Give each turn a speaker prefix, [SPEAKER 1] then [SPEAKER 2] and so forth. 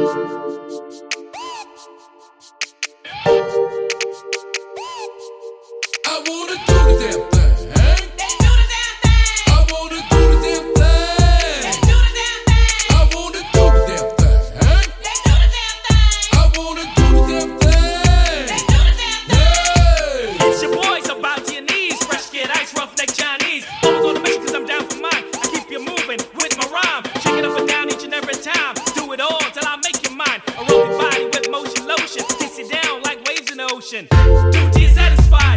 [SPEAKER 1] I wanna do the damn
[SPEAKER 2] function. Duty satisfied.